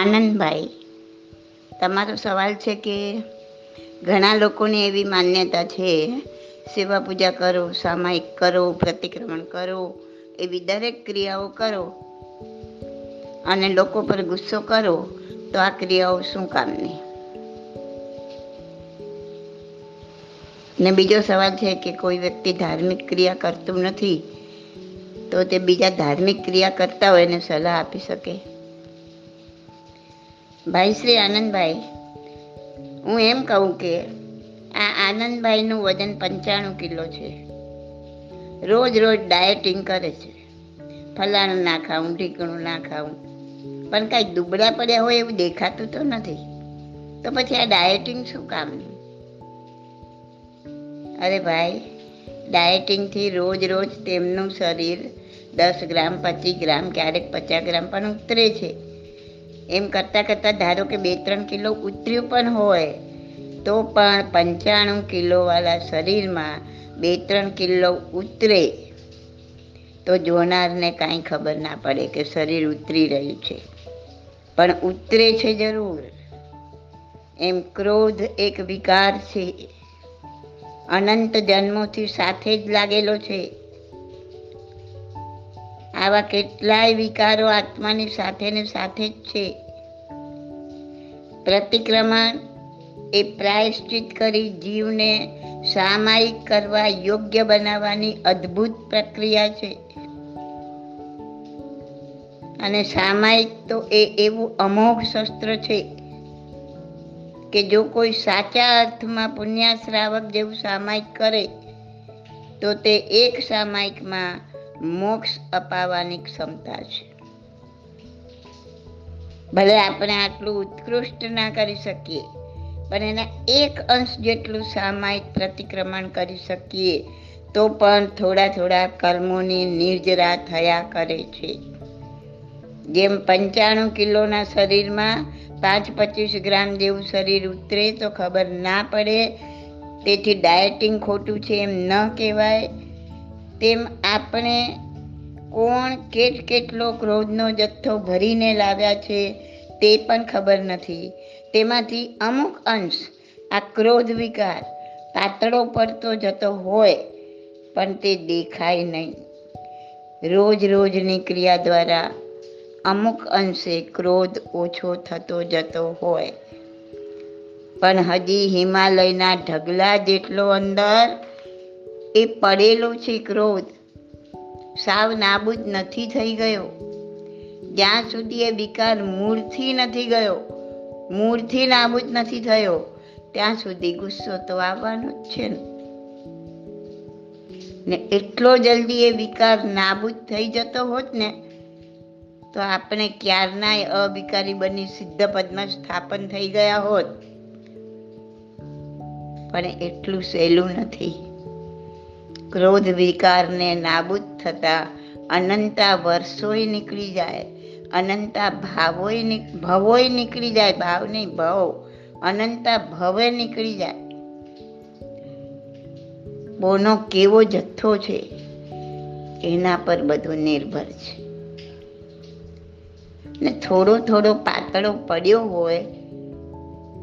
આનંદભાઈ, તમારો સવાલ છે કે ઘણા લોકોની એવી માન્યતા છે, સેવા પૂજા કરો, સામાયિક કરો, પ્રતિક્રમણ કરો, એવી દરેક ક્રિયાઓ કરો અને લોકો પર ગુસ્સો કરો, તો આ ક્રિયાઓ શું કામની? ને બીજો સવાલ છે કે કોઈ વ્યક્તિ ધાર્મિક ક્રિયા કરતું નથી, તો તે બીજા ધાર્મિક ક્રિયા કરતા હોય એને સલાહ આપી શકે. ભાઈ શ્રી આનંદભાઈ, હું એમ કહું કે આ આનંદભાઈનું વજન પંચાણું કિલો છે. રોજ રોજ ડાયટિંગ કરે છે. ફલાણું ના ખાવું ઢીકણું ના ખાવું પણ કાંઈ દુબળા પડ્યા હોય એવું દેખાતું તો નથી. તો પછી આ ડાયટિંગ શું કામનું અરે ભાઈ ડાયટિંગથી રોજ રોજ તેમનું શરીર દસ ગ્રામ, પચીસ ગ્રામ, ક્યારેક પચાસ ગ્રામ પણ ઉતરે છે. એમ કરતાં કરતાં ધારો કે બે ત્રણ કિલો ઉતર્યું પણ હોય, તો પણ પંચાણું કિલોવાળા શરીરમાં બે ત્રણ કિલો ઉતરે. તો જોનારને કાંઈ ખબર ના પડે કે શરીર ઉતરી રહ્યું છે. પણ ઉતરે છે જરૂર. એમ ક્રોધ એક વિકાર છે. અનંત જન્મોથી સાથે જ લાગેલો છે. આવા કેટલાય વિકારો આત્માની સાથે ને સાથે જ છે. પ્રતિક્રમણ એ પ્રાયશ્ચિત કરી જીવને સામાયિક કરવા યોગ્ય બનાવવાની અદ્ભુત પ્રક્રિયા છે. અને સામાયિક તો એ એવું અમોઘ શસ્ત્ર છે કે જો કોઈ સાચા અર્થમાં પુણ્યાશ્રાવક જેવું સામાયિક કરે, તો તે એક સામાયિકમાં મોક્ષ અપાવવાની ક્ષમતા છે. ભલે આપણે આટલું ઉત્કૃષ્ટ ના કરી શકીએ, પણ એના એક અંશ જેટલું સામાયિક પ્રતિક્રમણ કરી શકીએ, તો પણ થોડા થોડા કર્મોની નિર્જરા થયા કરે છે. જેમ પંચાણું કિલોના શરીરમાં પાંચ પચીસ ગ્રામ જેવું શરીર ઉતરે તો ખબર ના પડે, તેથી ડાયટિંગ ખોટું છે એમ ન કહેવાય. તેમ આપણે કોણ કેટ કેટલો ક્રોધનો જથ્થો ભરીને લાવ્યા છે તે પણ ખબર નથી. તેમાંથી અમુક અંશ આ ક્રોધ વિકાર પાતળો પડતો જતો હોય, પણ તે દેખાય નહીં. રોજ રોજની ક્રિયા દ્વારા અમુક અંશે ક્રોધ ઓછો થતો જતો હોય. પણ હજી હિમાલયના ઢગલા જેટલો અંદર એ પડેલો છે ક્રોધ. સાવ નાબૂદ નથી થઈ ગયો. જ્યાં સુધી એ વિકાર મૂળથી નથી ગયો, મૂળથી નાબૂદ નથી થયો, ત્યાં સુધી ગુસ્સો તો આવવાનો જ છે ને. ને એટલો જલ્દી એ વિકાર નાબૂદ થઈ જતો હોત ને, તો આપણે ક્યારનાય અવિકારી બની સિદ્ધ પદમાં સ્થાપન થઈ ગયા હોત. પણ એટલું સહેલું નથી. ક્રોધ વિકારને નાબૂદ થતા અનંતા વર્ષોય નીકળી જાય. અનંતા ભાવોય ભવોય નીકળી જાય, ભાવ નહીં, ભવ. અનંતા ભવે નીકળી જાય. બોનો કેવો જથ્થો છે? એના પર બધું નિર્ભર છે. ને થોડો થોડો પાતળો પડ્યો હોય,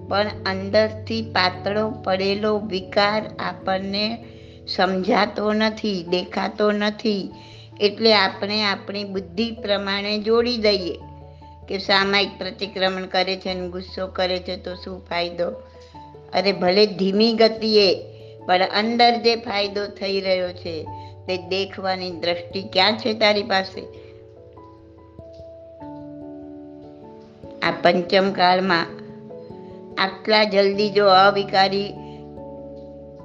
પણ અંદરથી પાતળો પડેલો વિકાર આપણને સમજાતો નથી, દેખાતો નથી. એટલે આપણે આપણી બુદ્ધિ પ્રમાણે જોડી દઈએ કે સામાયિક પ્રતિક્રમણ કરે છે અને ગુસ્સો કરે છે તો શું ફાયદો? અરે ભલે ધીમી ગતિએ, પણ અંદર જે ફાયદો થઈ રહ્યો છે તે દેખવાની દ્રષ્ટિ ક્યાં છે તારી પાસે? આ પંચમ કાળમાં આટલા જલ્દી જો અવિકારી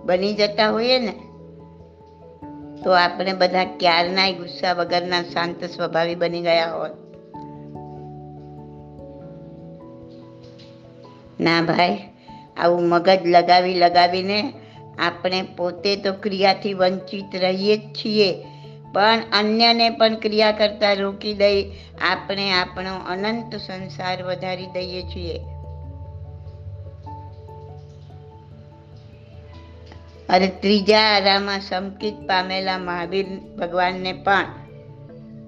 બની જતા હોઈએ ને તો આપણે બધા ક્યારનાય ગુસ્સા વગરના શાંત સ્વભાવી બની ગયા હોત? ના ભાઈ, આવું મગજ લગાવી લગાવીને આપણે પોતે તો ક્રિયાથી વંચિત રહીએ જ છીએ, પણ અન્યને પણ ક્રિયા કરતા રોકી દઈ આપણે આપણો અનંત સંસાર વધારી દઈએ છીએ. અરે ત્રીજા આરામાં સમકિત પામેલા મહાવીર ભગવાનને પણ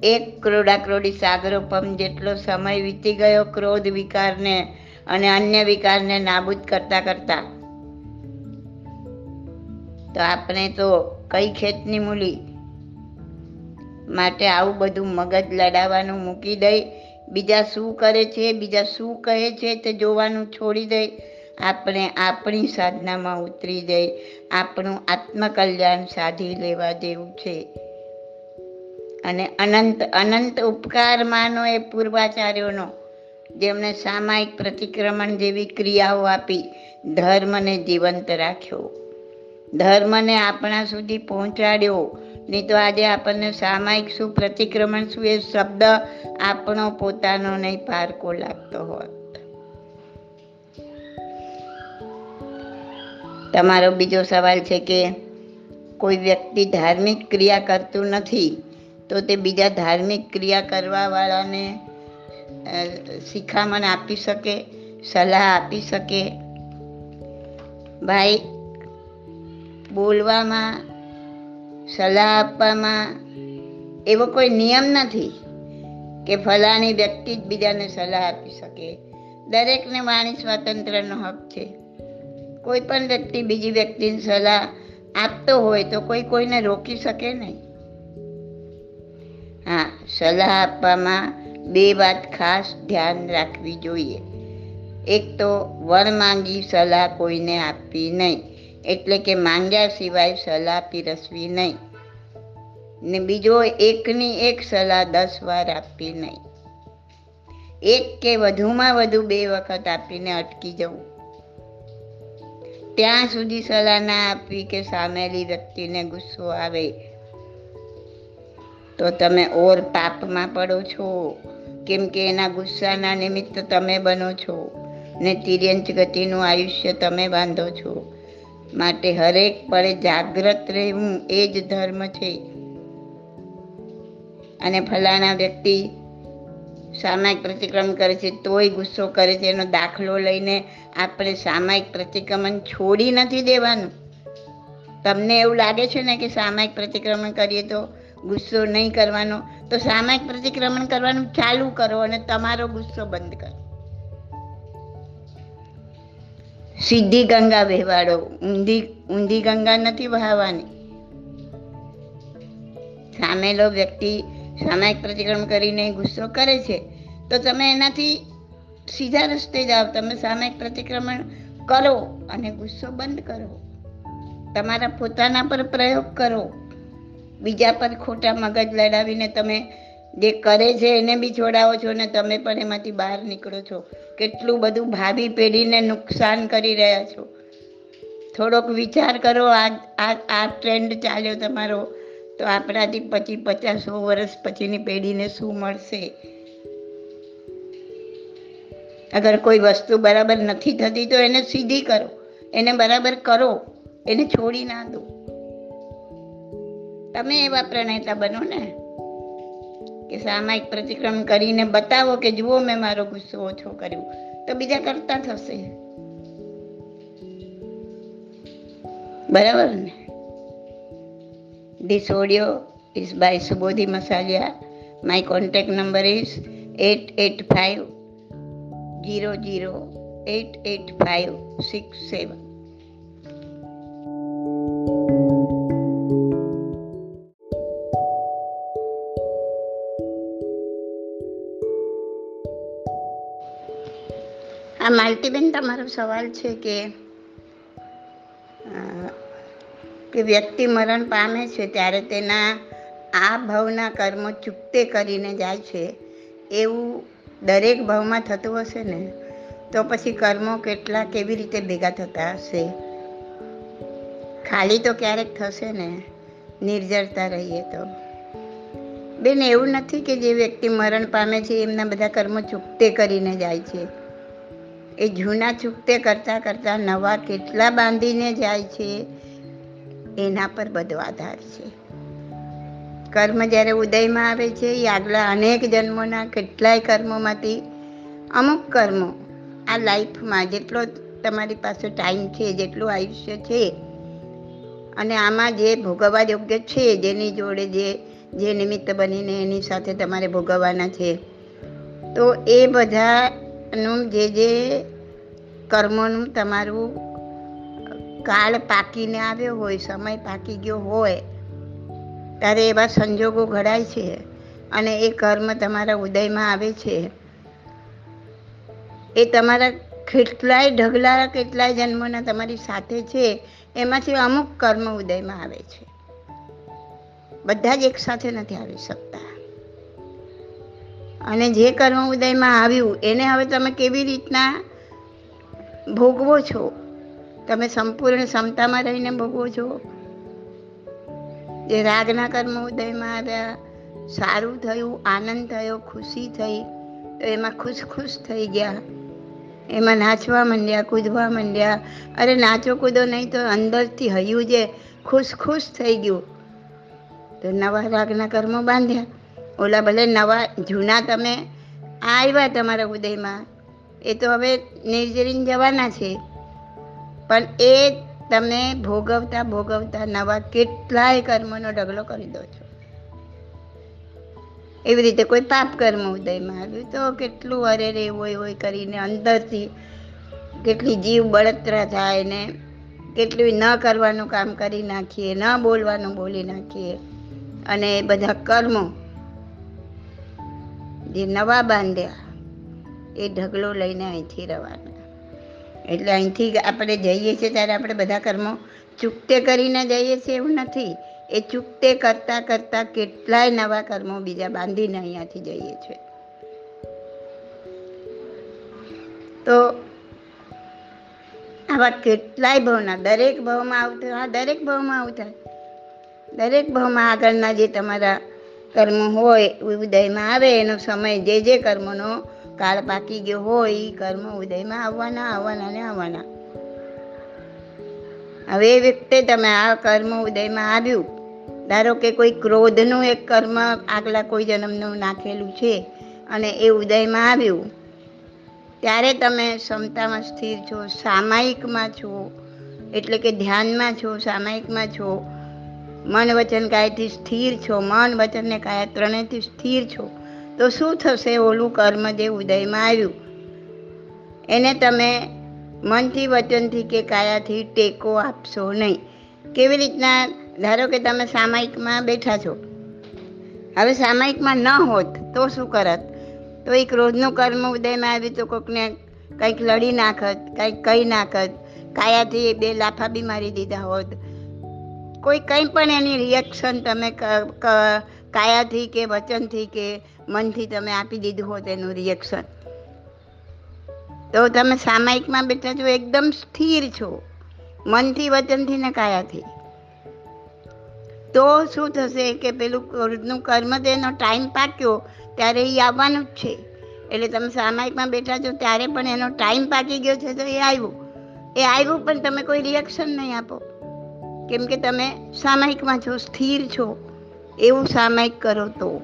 એક ક્રોડા ક્રોડી સાગરોપમ જેટલો સમય વીતી ગયો ક્રોધ વિકારને અને અન્ય વિકારને નાબૂદ કરતા કરતા. તો આપણે તો કઈ ખેતની મૂલી? માટે આવું બધું મગજ લડાવવાનું મૂકી દઈ. બીજા શું કરે છે? બીજા શું કહે છે તે જોવાનું છોડી દઈ. આપણે આપણી સાધનામાં ઉતરી જઈ, આપણું આત્મકલ્યાણ સાધી લેવા જેવું છે. અને અનંત અનંત ઉપકાર માનો એ પૂર્વાચાર્યોનો, જેમણે સામાયિક પ્રતિક્રમણ જેવી ક્રિયાઓ આપી, ધર્મને જીવંત રાખ્યો. ધર્મને આપણા સુધી પહોંચાડ્યો, નહીં તો આજે આપણને સામાયિક શું પ્રતિક્રમણ શું એ શબ્દ આપણો પોતાનો નહીં પારકો લાગતો હોત. તમારો બીજો સવાલ છે કે કોઈ વ્યક્તિ ધાર્મિક ક્રિયા કરતું નથી, તો તે બીજા ધાર્મિક ક્રિયા કરવાવાળાને શિખામણ આપી શકે, સલાહ આપી શકે? ભાઈ, બોલવામાં, સલાહ આપવામાં એવો કોઈ નિયમ નથી કે ફલાણી વ્યક્તિ જ બીજાને સલાહ આપી શકે? દરેકને વાણી સ્વાતંત્ર્યનો હક છે. કોઈ પણ વ્યક્તિ બીજી વ્યક્તિને સલાહ આપતો હોય તો કોઈ કોઈને રોકી શકે નહીં. હા, સલાહ આપવામાં બે વાત ખાસ ધ્યાન રાખવી જોઈએ. એક તો વર માંગી સલાહ કોઈને આપવી નહીં, એટલે કે માંગ્યા સિવાય સલાહ પીરસવી નહીં. ને બીજો એકની એક સલાહ દસ વાર આપવી નહીં. એક કે વધુમાં વધુ બે વખત આપીને અટકી જવું. ત્યાં સુધી સલાહ ના આપવી કે સામેલી વ્યક્તિને ગુસ્સો આવે, તો તમે ઓર પાપમાં પડો છો. કેમ કે એના ગુસ્સાના નિમિત્ત તમે બનો છો ને તિર્યંચ ગતિનું આયુષ્ય તમે બાંધો છો. માટે હરેક પળે જાગ્રત રહેવું એ જ ધર્મ છે. અને ફલાણા વ્યક્તિ સામાયિક પ્રતિક્રમણ કરે છે, તોય ગુસ્સો કરે છે, એનો દાખલો લઈને આપણે સામાયિક પ્રતિક્રમણ છોડી નથી દેવાનું. તમને એવું લાગે છે ને કે સામાયિક પ્રતિક્રમણ કરીએ તો ગુસ્સો નહીં કરવાનો? તો સામાયિક પ્રતિક્રમણ કરવાનું ચાલુ કરો અને તમારો ગુસ્સો બંધ કરો. સીધી ગંગા વહેવાડો, ઊંધી ઊંધી ગંગા નથી વહાવાની. સામેલો વ્યક્તિ સામાયિક પ્રતિક્રમણ કરીને ગુસ્સો કરે છે, તો તમે એનાથી સીધા રસ્તે જાઓ. તમે સામાયિક પ્રતિક્રમણ કરો અને ગુસ્સો બંધ કરો. તમારા પોતાના પર પ્રયોગ કરો. બીજા પર ખોટા મગજ લડાવીને તમે જે કરે છે એને બી છોડાવો છો ને તમે પણ એમાંથી બહાર નીકળો છો. કેટલું બધું ભાવિ પેઢીને નુકસાન કરી રહ્યા છો. થોડોક વિચાર કરો, આ આ ટ્રેન્ડ ચાલ્યો તમારો. તો આપણાથી પછી પચાસ વર્ષ પછીની પેઢીને શું મળશે? અગર કોઈ વસ્તુ બરાબર નથી થતી તો એને સીધી કરો. એને બરાબર કરો. એને છોડી ના દો. તમે એવા પ્રણેતા બનો ને કે સામાયિક પ્રતિક્રમણ કરીને બતાવો કે જુઓ મેં મારો ગુસ્સો ઓછો કર્યો. તો બીજા કરતા થશે. બરાબર ને? This audio is by Subodhi Masalia. My contact number is 885 00 88567. આ માલતીબેન તમારો સવાલ છે કે કે વ્યક્તિ મરણ પામે છે ત્યારે તેના આ ભાવના કર્મો ચૂકતે કરીને જાય છે. એવું દરેક ભાવમાં થતું હશે ને? તો પછી કર્મો કેટલા કેવી રીતે ભેગા થતા હશે? ખાલી તો ક્યારેક થશે ને? નિર્જરતા રહીએ તો. બેન, એવું નથી કે જે વ્યક્તિ મરણ પામે છે એમના બધા કર્મો ચૂકતે કરીને જાય છે. એ જૂના ચૂકતે કરતાં કરતાં નવા કેટલા બાંધીને જાય છે? એના પર બધો આધાર છે. કર્મ જ્યારે ઉદયમાં આવે છે, એ આગલા અનેક જન્મોના કેટલાય કર્મોમાંથી અમુક કર્મો આ લાઈફમાં જેટલો તમારી પાસે ટાઈમ છે, જેટલું આયુષ્ય છે, અને આમાં જે ભોગવવા યોગ્ય છે, જેની જોડે જે જે નિમિત્ત બનીને એની સાથે તમારે ભોગવવાના છે, તો એ બધાનું જે જે કર્મોનું તમારું કાળ પાકીને આવ્યો હોય, સમય પાકી ગયો હોય, ત્યારે એવા સંજોગો ઘડાય છે અને એ કર્મ તમારા ઉદયમાં આવે છે. એ તમારા કેટલાય ઢગલા કેટલાય જન્મોના તમારી સાથે છે, એમાંથી અમુક કર્મ ઉદયમાં આવે છે. બધા જ એક સાથે નથી આવી શકતા. અને જે કર્મ ઉદયમાં આવ્યું, એને હવે તમે કેવી રીતના ભોગવો છો? તમે સંપૂર્ણ ક્ષમતામાં રહીને ભોગવો છો. જે રાગના કર્મ ઉદયમાં આવ્યા સારું થયું, આનંદ થયો, ખુશી થઈ, તો એમાં ખુશ ખુશ થઈ ગયા. એમાં નાચવા માંડ્યા, કૂદવા માંડ્યા. અરે નાચો કૂદો નહીં તો અંદરથી હયું જે ખુશ ખુશ થઈ ગયું. તો નવા રાગના કર્મો બાંધ્યા. ઓલા ભલે નવા, જૂના તમે આવ્યા તમારા ઉદયમાં. એ તો હવે નિર્જરીને જવાના છે. પણ એ તમે ભોગવતા ભોગવતા નવા કેટલાય કર્મનો ઢગલો કરી દો છો. એવી રીતે કોઈ પાપ કર્મ ઉદયમાં આવ્યું તો કેટલું અરે રે હોય હોય કરીને અંદરથી કેટલી જીવ બળતરા થાય ને કેટલું ન કરવાનું કામ કરી નાખીએ, ન બોલવાનું બોલી નાખીએ. અને એ બધા કર્મો જે નવા બાંધ્યા, એ ઢગલો લઈને અહીંથી રવાના. એટલે અહીંથી આપણે જઈએ છીએ ત્યારે આપણે બધા કર્મો ચૂકતે કરીને જઈએ છીએ એવું નથી. એ ચૂકતે કરતાં કરતાં કેટલાય નવા કર્મો બીજા બાંધીને અહીંયાથી જઈએ છીએ. તો આવા કેટલાય ભવના, દરેક ભાવમાં આવતા હા, દરેક ભાવમાં આવતા દરેક ભાવમાં આગળના જે તમારા કર્મ હોય, ઉદયમાં આવે, એનો સમય જે જે કર્મનો કાળ પાકી ગયો હોય એ કર્મ ઉદયમાં આવવાના આવવાના ને આવવાના. હવે એ વખતે તમે આ કર્મ ઉદયમાં આવ્યું. ધારો કે કોઈ ક્રોધનું એક કર્મ આગલા કોઈ જન્મનું નાખેલું છે અને એ ઉદયમાં આવ્યું, ત્યારે તમે ક્ષમતામાં સ્થિર છો, સામાયિકમાં છો, એટલે કે ધ્યાનમાં છો, સામાયિકમાં છો, મન વચન કાયથી સ્થિર છો, મન વચન ને કાયા ત્રણેયથી સ્થિર છો. તો શું થશે ઓલું કર્મ જે ઉદયમાં આવ્યું? એને તમે મનથી, વચનથી કે કાયાથી ટેકો આપશો નહીં. કેવી રીતના? ધારો કે તમે સામાયિકમાં બેઠા છો. હવે સામાયિકમાં ન હોત તો શું કરત? તો એક રોજનું કર્મ ઉદયમાં આવ્યું તો કોઈકને કંઈક લડી નાખત, કંઈક કહી નાખત, કાયાથી બે લાફા બી મારી દીધા હોત. કોઈ કંઈ પણ એની રિએક્શન તમે કાયાથી કે વચનથી કે મનથી તમે આપી દીધું હોત એનું રિએક્શન તો તમે સામાયિકમાં બેઠા છો એકદમ સ્થિર છો, મનથી વચનથી ને કાયાથી. તો શું થશે કે પેલું ક્રોધનું કર્મ તેનો ટાઈમ પાક્યો, ત્યારે એ આવવાનું જ છે. એટલે તમે સામાયિકમાં બેઠા છો ત્યારે પણ એનો ટાઈમ પાકી ગયો છે તો એ આવ્યું. એ આવ્યું પણ તમે કોઈ રિએક્શન નહીં આપો. કેમ કે તમે સામાયિકમાં છો સ્થિર છો. એવું સામાયિક કરો તો,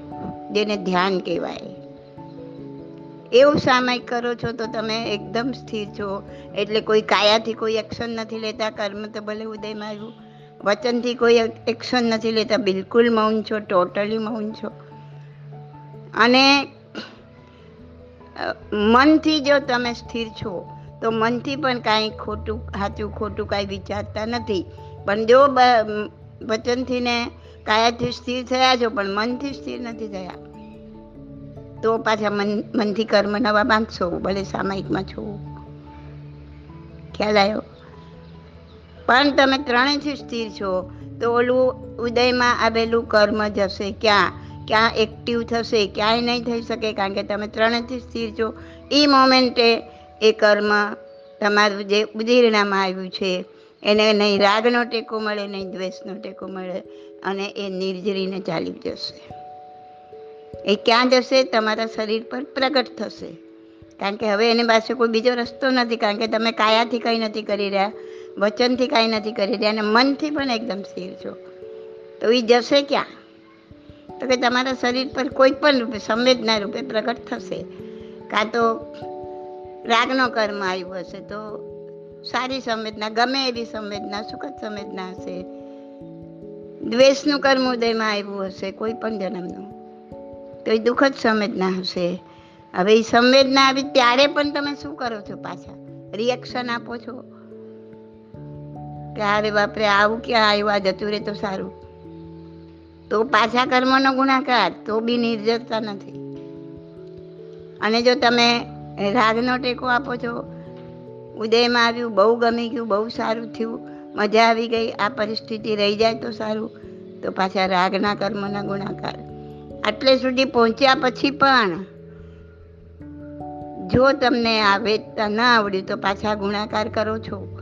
જેને ધ્યાન કહેવાય. એવું સામાયિક કરો છો તો તમે એકદમ સ્થિર છો. એટલે કોઈ કાયાથી કોઈ એક્શન નથી લેતા, કર્મ તો ભલે ઉદયમાં આવ્યું. વચનથી કોઈ એક્શન નથી લેતા, બિલકુલ મૌન છો, ટોટલી મૌન છો. અને મનથી જો તમે સ્થિર છો, તો મનથી પણ કાંઈ ખોટું, સાચું ખોટું કાંઈ વિચારતા નથી. પણ જો વચનથી ને કાયાથી સ્થિર થયા છો, પણ મનથી સ્થિર નથી થયા. તો પાછા મન, મનથી કર્મ નવા બાંધશો, ભલે સામાયિકમાં છો. ખ્યાલ આવ્યો? પણ તમે ત્રણેયથી સ્થિર છો, તો ઓલું ઉદયમાં આવેલું કર્મ જશે. ક્યાં? ક્યાં એક્ટિવ થશે? ક્યાંય નહીં થઈ શકે, કારણ કે તમે ત્રણેયથી સ્થિર છો. એ મોમેન્ટે એ કર્મ તમારું જે ઉદીરણામાં આવ્યું છે, એને નહીં રાગનો ટેકો મળે, નહીં દ્વેષનો ટેકો મળે. અને એ નિર્જરીને ચાલી જશે. એ ક્યાં જશે? તમારા શરીર પર પ્રગટ થશે. કારણ કે હવે એની પાસે કોઈ બીજો રસ્તો નથી, કારણ કે તમે કાયાથી કંઈ નથી કરી રહ્યા, વચનથી કાંઈ નથી કરી રહ્યા અને મનથી પણ એકદમ સ્થિર છો. તો એ જશે ક્યાં? તો કે તમારા શરીર પર કોઈ પણ રૂપે, સંવેદના રૂપે પ્રગટ થશે. કાં તો રાગનો કર્મ આવ્યો હશે, તો સારી સંવેદના, ગમે એવી સંવેદના, સુખદ સંવેદના હશે. દ્વેષનું કર્મ ઉદયમાં આવ્યું હશે, કોઈ પણ જન્મનું. તો એ દુઃખદ સંવેદના હશે. હવે એ સંવેદના આવી ત્યારે પણ તમે શું કરો છો પાછા? રિએક્શન આપો છો? કે અરે બાપરે, આવું ક્યાં આવ્યું? આ જતું રહે તો સારું. તો પાછા કર્મનો ગુણાકાર, તો બી નિર્જરતા નથી. અને જો તમે રાગનો ટેકો આપો છો, ઉદયમાં આવ્યું, બહુ ગમી ગયું, બહુ સારું થયું મજા આવી ગઈ, આ પરિસ્થિતિ રહી જાય તો સારું. તો પાછા રાગના કર્મના ગુણાકાર. આટલે સુધી પહોંચ્યા પછી પણ જો તમને આ વેદતા ના આવડ્યું તો પાછા ગુણાકાર કરો છો.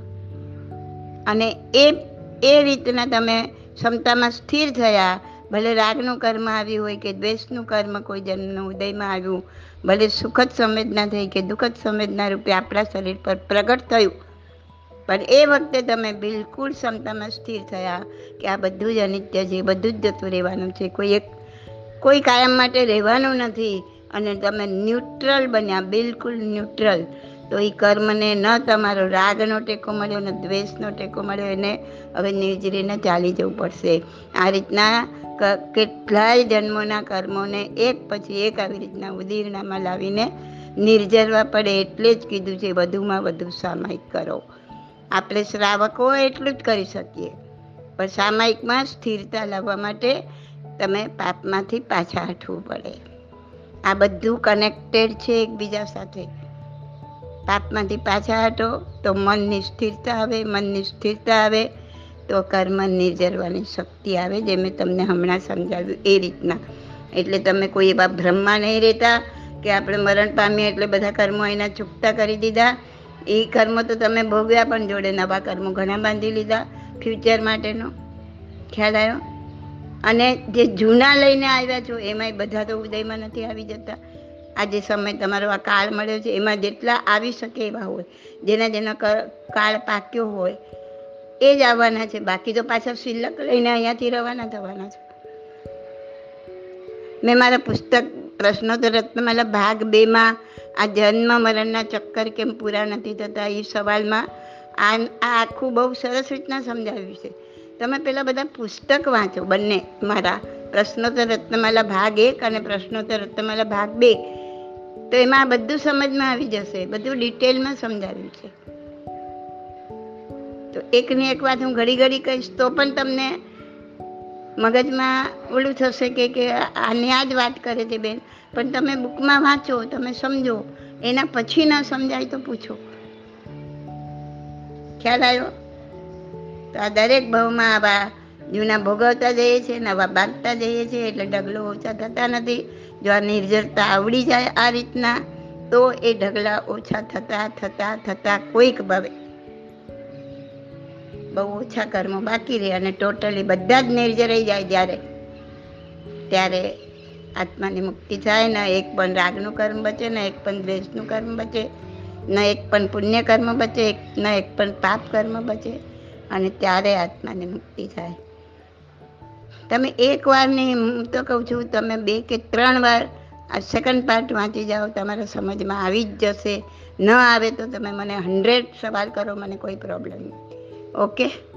અને એ એ રીતના તમે ક્ષમતામાં સ્થિર થયા, ભલે રાગનું કર્મ આવ્યું હોય કે દ્વેષનું કર્મ કોઈ જન્મનું ઉદયમાં આવ્યું, ભલે સુખદ સંવેદના થઈ કે દુઃખદ સંવેદના રૂપે આપણા શરીર પર પ્રગટ થયું પણ એ વખતે તમે બિલકુલ ક્ષમતામાં સ્થિર થયા કે આ બધું જ અનિત્ય છે બધું જ જતું રહેવાનું છે. કોઈ એક, કોઈ કાયમ માટે રહેવાનું નથી અને તમે ન્યુટ્રલ બન્યા, બિલકુલ ન્યુટ્રલ. તો એ કર્મને ન તમારો રાગનો ટેકો મળ્યો ને દ્વેષનો ટેકો મળ્યો, એને હવે નિર્જરીને ચાલી જવું પડશે. આ રીતના કેટલાય જન્મોના કર્મોને એક પછી એક આવી રીતના ઉદીરણામાં લાવીને નિર્જરવા પડે એટલે જ કીધું છે, વધુમાં વધુ સામાયિક કરો. આપણે શ્રાવકો એટલું જ કરી શકીએ. પણ સામાયિકમાં સ્થિરતા લાવવા માટે તમે પાપમાંથી પાછા હટવું પડે. આ બધું કનેક્ટેડ છે એકબીજા સાથે. પાપમાંથી પાછા હટો તો મનની સ્થિરતા આવે, મનની સ્થિરતા આવે તો કર્મ નિર્જરવાની શક્તિ આવે, જે મેં તમને હમણાં સમજાવ્યું એ રીતના. એટલે તમે કોઈ એવા ભ્રમમાં નહીં રહેતા કે આપણે મરણ પામીએ એટલે બધા કર્મો એના ચૂકતા કરી દીધા. એ કર્મો તો તમે ભોગવ્યા, પણ જોડે નવા કર્મો ઘણા બાંધી લીધા ફ્યુચર માટેનો. ખ્યાલ આવ્યો? અને જે જૂના લઈને આવ્યા છો, એમાંય બધા તો ઉદયમાં નથી આવી જતા. આ જે સમય તમારો આ કાળ મળ્યો છે, એમાં જેટલા આવી શકે એવા હોય, જેના જેના કાળ પાક્યો હોય, એ જ આવવાના છે. બાકી તો પાછા શિલ્લક લઈને અહીંયાથી રવાના થવાના છે. મેં મારા પુસ્તક પ્રશ્નોત્તર રત્નમાલા ભાગ બેમાં આ જન્મ મરણના ચક્કર કેમ પૂરા નથી થતા એ સવાલમાં આ આખું બહુ સરસ રીતના સમજાવ્યું છે. તમે પેલા બધા પુસ્તક વાંચો બંને મારા. પ્રશ્નોત્તર રત્નમાલા ભાગ એક અને પ્રશ્નોત્તર રત્નમાલા ભાગ બે. તો એમાં આ બધું સમજમાં આવી જશે. બધું ડિટેલમાં સમજાવ્યું છે. તો એકની એક વાત હું ઘડી ઘડી કહીશ તો પણ તમને મગજમાં ઓલું થશે કે કે આને આ જ વાત કરે છે બેન. પણ તમે બુકમાં વાંચો, તમે સમજો. એના પછી ના સમજાય તો પૂછો. ખ્યાલ આવ્યો? તો આ દરેક ભાવમાં આવા જૂના ભોગવતા જઈએ છીએ નવા બાંધતા જઈએ છીએ એટલે ઢગલો ઓછા થતા નથી. જો આ નિર્જરતા આવડી જાય આ રીતના, તો એ ઢગલા ઓછા થતા થતા થતા કોઈક ભાવે. બહુ ઓછા કર્મો બાકી રહે અને ટોટલી બધા જ નિર્જરાઈ જાય જ્યારે. ત્યારે આત્માની મુક્તિ થાય, ને એક પણ રાગનું કર્મ બચે, ને એક પણ દ્વેષનું કર્મ બચે, ન એક પણ પુણ્ય કર્મ બચે એક ન એક પણ પાપ કર્મ બચે અને ત્યારે આત્માની મુક્તિ થાય. તમે એક વાર નહીં, હું તો કહું છું, તમે બે કે ત્રણ વાર આ સેકન્ડ પાર્ટ વાંચી જાઓ, તમારા સમજમાં આવી જ જશે. ન આવે તો તમે મને હંડ્રેડ સવાલ કરો, મને કોઈ પ્રોબ્લેમ નથી ઓકે